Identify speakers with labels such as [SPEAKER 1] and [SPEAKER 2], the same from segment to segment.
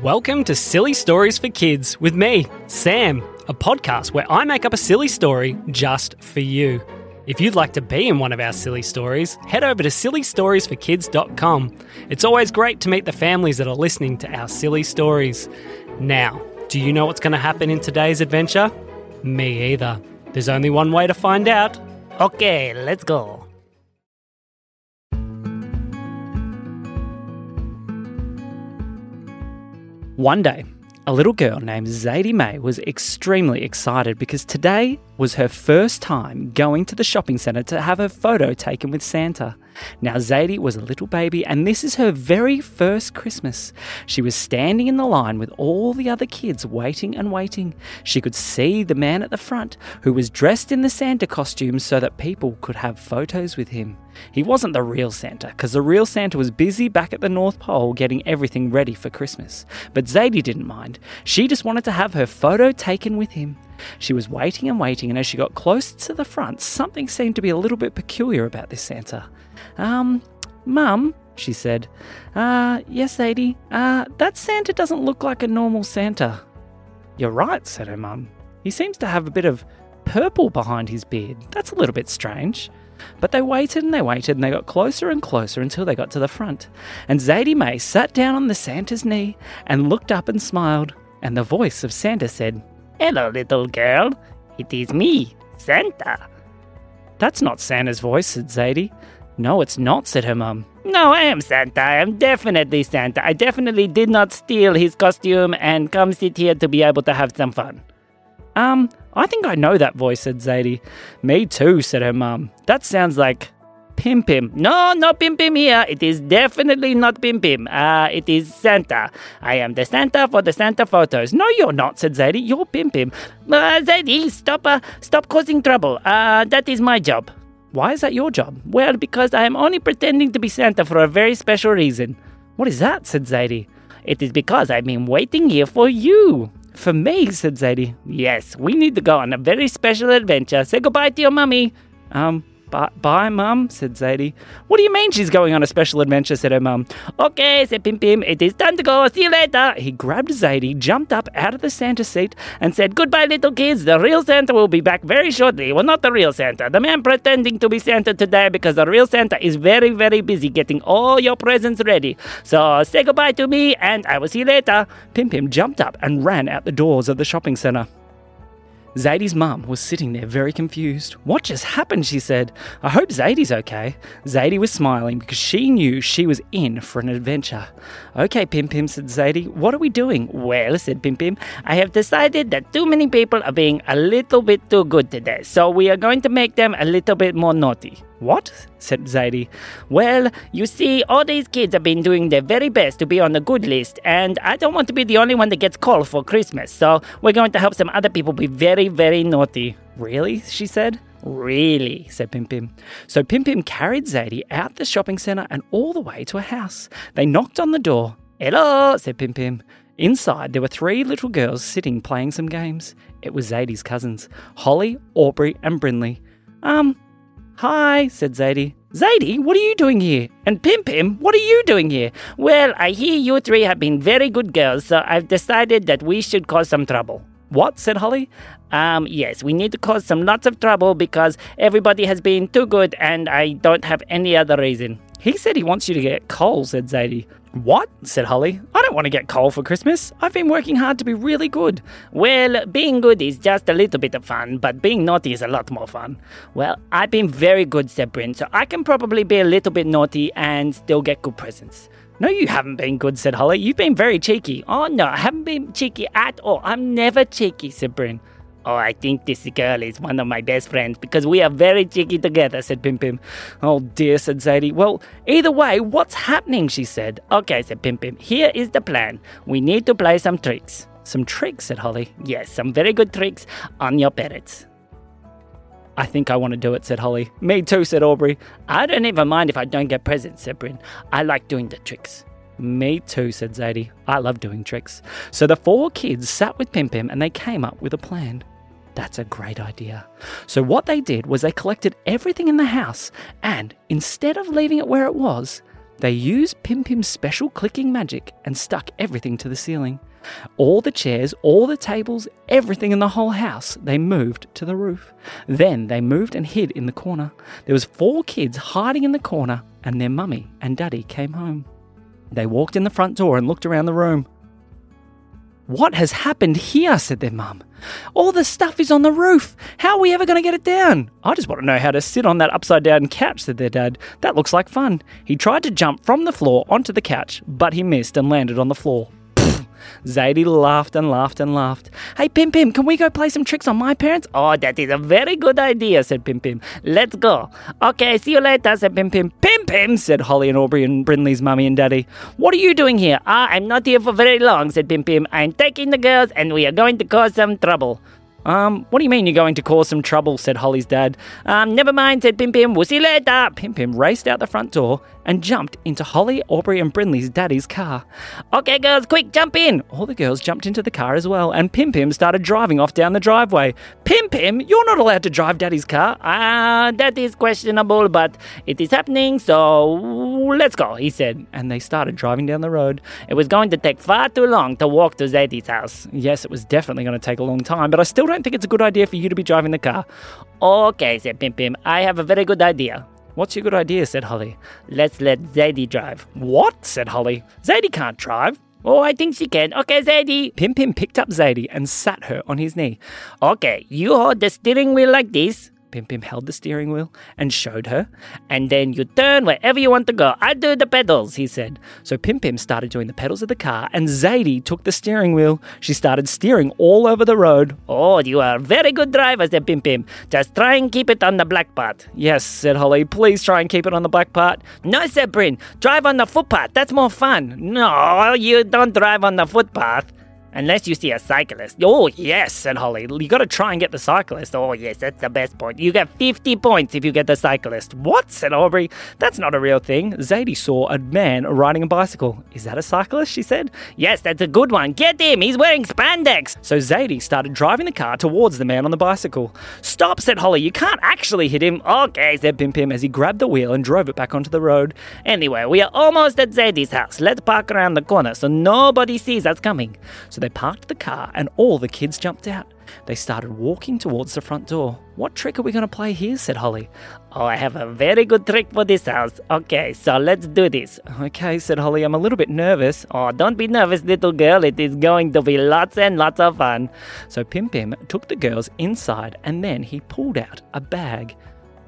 [SPEAKER 1] Welcome to Silly Stories for Kids with me, Sam, a podcast where I make up a silly story just for you. If you'd like to be in one of our silly stories, head over to sillystoriesforkids.com. It's always great to meet the families that are listening to our silly stories. Now, do you know what's going to happen in today's adventure? Me either. There's only one way to find out. Okay, let's go. One day, a little girl named Zadie May was extremely excited because today was her first time going to the shopping centre to have her photo taken with Santa. Now, Zadie was a little baby, and this is her very first Christmas. She was standing in the line with all the other kids waiting and waiting. She could see the man at the front who was dressed in the Santa costume so that people could have photos with him. He wasn't the real Santa, because the real Santa was busy back at the North Pole getting everything ready for Christmas. But Zadie didn't mind. She just wanted to have her photo taken with him. She was waiting and waiting, and as she got close to the front, something seemed to be a little bit peculiar about this Santa. Um, Mum, she said. Uh, yes, Zadie. Uh, that Santa doesn't look like a normal Santa. You're right, said her mum. He seems to have a bit of purple behind his beard. That's a little bit strange. But they waited and they waited and they got closer and closer until they got to the front. And Zadie May sat down on the Santa's knee and looked up and smiled. And the voice of Santa said, Hello, little girl. It is me, Santa. That's not Santa's voice, said Zadie. No, it's not, said her mum. No, I am Santa. I am definitely Santa. I definitely did not steal his costume and come sit here to be able to have some fun. Um, I think I know that voice, said Zadie. Me too, said her mum. That sounds like Pim Pim. No, no Pim Pim here. It is definitely not Pim Pim. Uh, it is Santa. I am the Santa for the Santa photos. No, you're not, said Zadie. You're Pim Pim. Uh, Zadie, stop, uh, stop causing trouble. Uh, that is my job. Why is that your job? Well, because I am only pretending to be Santa for a very special reason. What is that? said Zadie. It is because I've been waiting here for you. For me, said Zadie. Yes, we need to go on a very special adventure. Say goodbye to your mummy. Um, Bye, Mum, said Zadie. What do you mean she's going on a special adventure, said her mum. Okay, said Pim Pim, it is time to go. See you later. He grabbed Zadie, jumped up out of the Santa seat, and said, Goodbye, little kids. The real Santa will be back very shortly. Well, not the real Santa. The man pretending to be Santa today because the real Santa is very, very busy getting all your presents ready. So say goodbye to me, and I will see you later. Pim Pim jumped up and ran out the doors of the shopping centre. Zadie's mum was sitting there very confused. What just happened? she said. I hope Zadie's okay. Zadie was smiling because she knew she was in for an adventure. Okay, Pim Pim, said Zadie. What are we doing? Well, said Pim Pim, I have decided that too many people are being a little bit too good today, so we are going to make them a little bit more naughty. What? said Zadie. Well, you see, all these kids have been doing their very best to be on the good list, and I don't want to be the only one that gets called for Christmas, so we're going to help some other people be very, very naughty. Really? she said. Really, said Pim Pim. So Pim Pim carried Zadie out the shopping centre and all the way to a house. They knocked on the door. Hello, said Pim Pim. Inside, there were three little girls sitting playing some games. It was Zadie's cousins, Holly, Aubrey, and Brinley. Um, Hi, said Zadie. Zadie, what are you doing here? And Pim Pim, what are you doing here? Well, I hear you three have been very good girls, so I've decided that we should cause some trouble. What? said Holly. Um, yes, we need to cause some lots of trouble because everybody has been too good and I don't have any other reason. He said he wants you to get coal, said Zadie. What? said Holly. I don't want to get coal for Christmas. I've been working hard to be really good. Well, being good is just a little bit of fun, but being naughty is a lot more fun. Well, I've been very good, said Bryn, so I can probably be a little bit naughty and still get good presents. No, you haven't been good, said Holly. You've been very cheeky. Oh, no, I haven't been cheeky at all. I'm never cheeky, said Bryn. Oh, I think this girl is one of my best friends because we are very cheeky together, said Pim Pim. Oh dear, said Zadie. Well, either way, what's happening? she said. Okay, said Pim Pim. Here is the plan. We need to play some tricks. Some tricks, said Holly. Yes, some very good tricks on your parrots. I think I want to do it, said Holly. Me too, said Aubrey. I don't even mind if I don't get presents, said Bryn. I like doing the tricks. Me too, said Zadie. I love doing tricks. So the four kids sat with Pim Pim and they came up with a plan. That's a great idea. So, what they did was they collected everything in the house and instead of leaving it where it was, They used Pim Pim's special clicking magic and stuck everything to the ceiling. All the chairs, all the tables, everything in the whole house, they moved to the roof. Then they moved and hid in the corner. There was four kids hiding in the corner, and their mummy and daddy came home. They walked in the front door and looked around the room. What has happened here? said their mum. All the stuff is on the roof. How are we ever going to get it down? I just want to know how to sit on that upside down couch, said their dad. That looks like fun. He tried to jump from the floor onto the couch, but he missed and landed on the floor. Zadie laughed and laughed and laughed. Hey, Pim Pim, can we go play some tricks on my parents? Oh, that is a very good idea, said Pim Pim. Let's go. Okay, see you later, said Pim Pim. Pim Pim, said Holly and Aubrey and Brindley's mummy and daddy. What are you doing here? Ah, I'm not here for very long, said Pim Pim. I'm taking the girls and we are going to cause some trouble. Um, what do you mean you're going to cause some trouble? said Holly's dad. Um, never mind, said Pim Pim. We'll see you later. Pim Pim raced out the front door and jumped into Holly, Aubrey, and Brindley's daddy's car. Okay, girls, quick, jump in! All the girls jumped into the car as well, and Pim Pim started driving off down the driveway. Pim Pim, you're not allowed to drive daddy's car. Ah, uh, that is questionable, but it is happening, so let's go, he said. And they started driving down the road. It was going to take far too long to walk to Zadie's house. Yes, it was definitely going to take a long time, but I still don't think it's a good idea for you to be driving the car. Okay, said Pim Pim, I have a very good idea. What's your good idea? said Holly. Let's let Zadie drive. What? said Holly. Zadie can't drive. Oh, I think she can. Okay, Zadie. Pim Pim picked up Zadie and sat her on his knee. Okay, you hold the steering wheel like this. Pim Pim held the steering wheel and showed her. And then you turn wherever you want to go. I do the pedals, he said. So Pim Pim started doing the pedals of the car, and Zadie took the steering wheel. She started steering all over the road. Oh, you are very good driver, said Pim Pim. Just try and keep it on the black part. Yes, said Holly. Please try and keep it on the black part. No, said Bryn. Drive on the footpath. That's more fun. No, you don't drive on the footpath. Unless you see a cyclist. Oh, yes, said Holly. You gotta try and get the cyclist. Oh, yes, that's the best point. You get 50 points if you get the cyclist. What? said Aubrey. That's not a real thing. Zadie saw a man riding a bicycle. Is that a cyclist? She said. Yes, that's a good one. Get him. He's wearing spandex. So Zadie started driving the car towards the man on the bicycle. Stop, said Holly. You can't actually hit him. Okay, said Pim Pim as he grabbed the wheel and drove it back onto the road. Anyway, we are almost at Zadie's house. Let's park around the corner so nobody sees us coming. So they parked the car and all the kids jumped out. They started walking towards the front door. What trick are we going to play here? said Holly. Oh, I have a very good trick for this house. Okay, so let's do this. Okay, said Holly. I'm a little bit nervous. Oh, don't be nervous, little girl. It is going to be lots and lots of fun. So Pim Pim took the girls inside and then he pulled out a bag.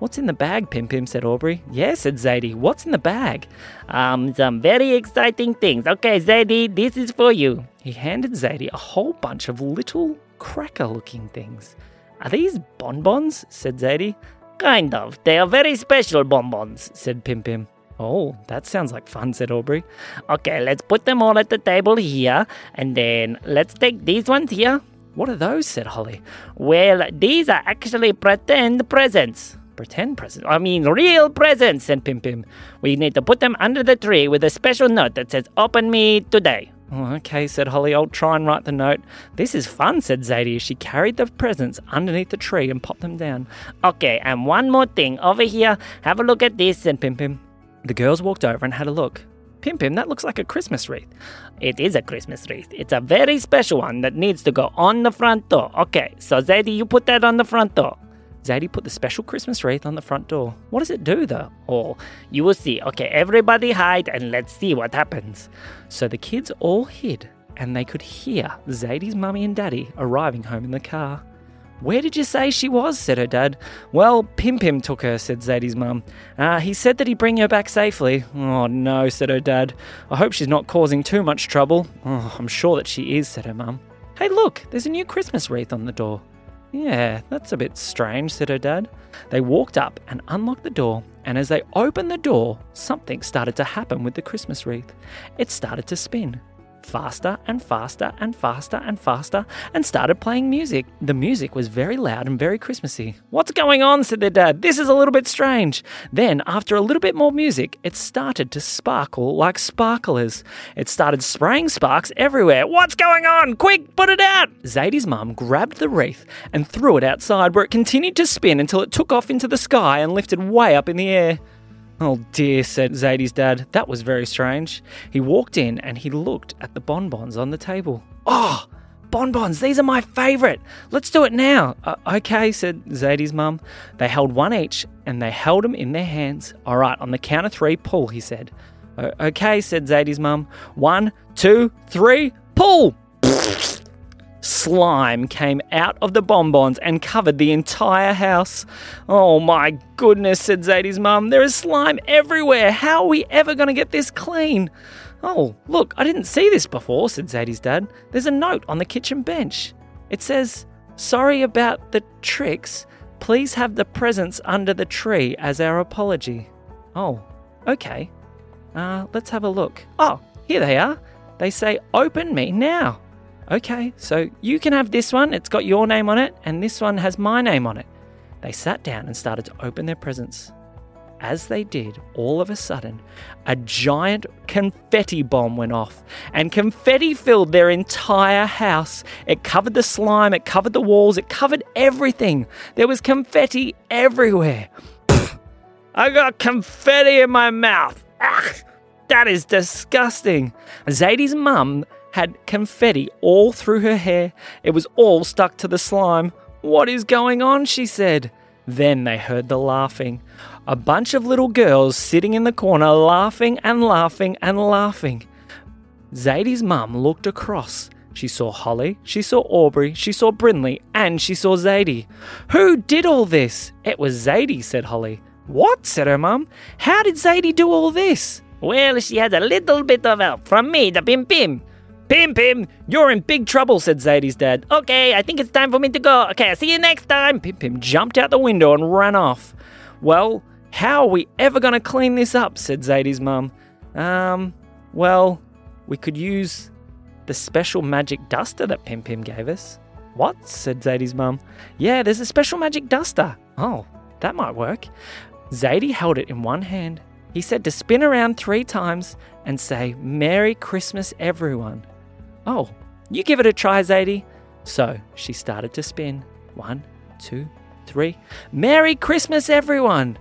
[SPEAKER 1] What's in the bag, Pim Pim? said Aubrey. Yes, said Zadie. What's in the bag? Um, some very exciting things. Okay, Zadie, this is for you. He handed Zadie a whole bunch of little cracker looking things. Are these bonbons? said Zadie. Kind of. They are very special bonbons, said Pim Pim. Oh, that sounds like fun, said Aubrey. Okay, let's put them all at the table here, and then let's take these ones here. What are those? said Holly. Well, these are actually pretend presents pretend presents. I mean, real presents, said Pim Pim. We need to put them under the tree with a special note that says, Open me today. Oh, okay, said Holly. I'll try and write the note. This is fun, said Zadie as she carried the presents underneath the tree and popped them down. Okay, and one more thing. Over here, have a look at this, said Pim Pim. The girls walked over and had a look. Pim Pim, that looks like a Christmas wreath. It is a Christmas wreath. It's a very special one that needs to go on the front door. Okay, so Zadie, you put that on the front door. Zadie put the special Christmas wreath on the front door. What does it do though? Oh, you will see. Okay, everybody hide and let's see what happens. So the kids all hid and they could hear Zadie's mummy and daddy arriving home in the car. Where did you say she was? said her dad. Well, Pim Pim took her, said Zadie's mum. Uh, he said that he'd bring her back safely. Oh no, said her dad. I hope she's not causing too much trouble. Oh, I'm sure that she is, said her mum. Hey, look, there's a new Christmas wreath on the door. Yeah, that's a bit strange, said her dad. They walked up and unlocked the door, and as they opened the door, something started to happen with the Christmas wreath. It started to spin faster and faster and faster and faster and started playing music. The music was very loud and very Christmassy. What's going on? said their dad. This is a little bit strange. Then, after a little bit more music, it started to sparkle like sparklers. It started spraying sparks everywhere. What's going on? Quick, put it out! Zadie's mum grabbed the wreath and threw it outside where it continued to spin until it took off into the sky and lifted way up in the air. Oh dear, said Zadie's dad. That was very strange. He walked in and he looked at the bonbons on the table. Oh, bonbons, these are my favourite. Let's do it now. Uh, okay, said Zadie's mum. They held one each and they held them in their hands. All right, on the count of three, pull, he said. Okay, said Zadie's mum. One, two, three, pull! Slime came out of the bonbons and covered the entire house. Oh my goodness, said Zadie's mum. There is slime everywhere. How are we ever going to get this clean? Oh, look, I didn't see this before, said Zadie's dad. There's a note on the kitchen bench. It says, Sorry about the tricks. Please have the presents under the tree as our apology. Oh, okay. Uh, let's have a look. Oh, here they are. They say, Open me now. Okay, so you can have this one, it's got your name on it, and this one has my name on it. They sat down and started to open their presents. As they did, all of a sudden, a giant confetti bomb went off, and confetti filled their entire house. It covered the slime, it covered the walls, it covered everything. There was confetti everywhere. I got confetti in my mouth. Ugh, that is disgusting. Zadie's mum had confetti all through her hair. It was all stuck to the slime. What is going on? she said. Then they heard the laughing. A bunch of little girls sitting in the corner laughing and laughing and laughing. Zadie's mum looked across. She saw Holly, she saw Aubrey, she saw Brinley, and she saw Zadie. Who did all this? It was Zadie, said Holly. What? said her mum. How did Zadie do all this?
[SPEAKER 2] Well, she had a little bit of help from me, the Pim Pim.
[SPEAKER 1] Pim Pim, you're in big trouble, said Zadie's dad.
[SPEAKER 2] Okay, I think it's time for me to go. Okay, I'll see you next time.
[SPEAKER 1] Pim Pim jumped out the window and ran off. Well, how are we ever going to clean this up? said Zadie's mum. Um, well, we could use the special magic duster that Pim Pim gave us. What? said Zadie's mum. Yeah, there's a special magic duster. Oh, that might work. Zadie held it in one hand. He said to spin around three times and say, Merry Christmas, everyone. Oh, you give it a try, Zadie. So she started to spin. One, two, three. Merry Christmas, everyone!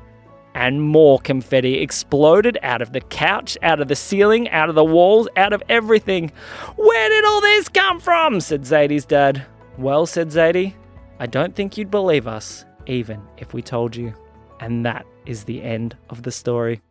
[SPEAKER 1] And more confetti exploded out of the couch, out of the ceiling, out of the walls, out of everything. Where did all this come from? said Zadie's dad. Well, said Zadie, I don't think you'd believe us, even if we told you. And that is the end of the story.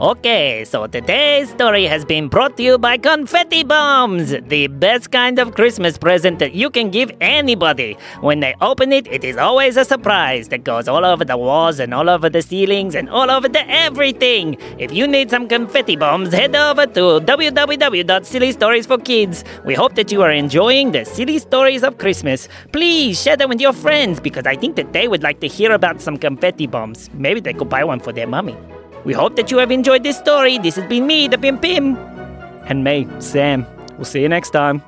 [SPEAKER 2] Okay, so today's story has been brought to you by confetti bombs, the best kind of Christmas present that you can give anybody. When they open it, it is always a surprise that goes all over the walls and all over the ceilings and all over the everything. If you need some confetti bombs, head over to www.sillystoriesforkids. We hope that you are enjoying the silly stories of Christmas. Please share them with your friends because I think that they would like to hear about some confetti bombs. Maybe they could buy one for their mummy. We hope that you have enjoyed this story. This has been me, the Pim Pim.
[SPEAKER 1] And me, Sam. We'll see you next time.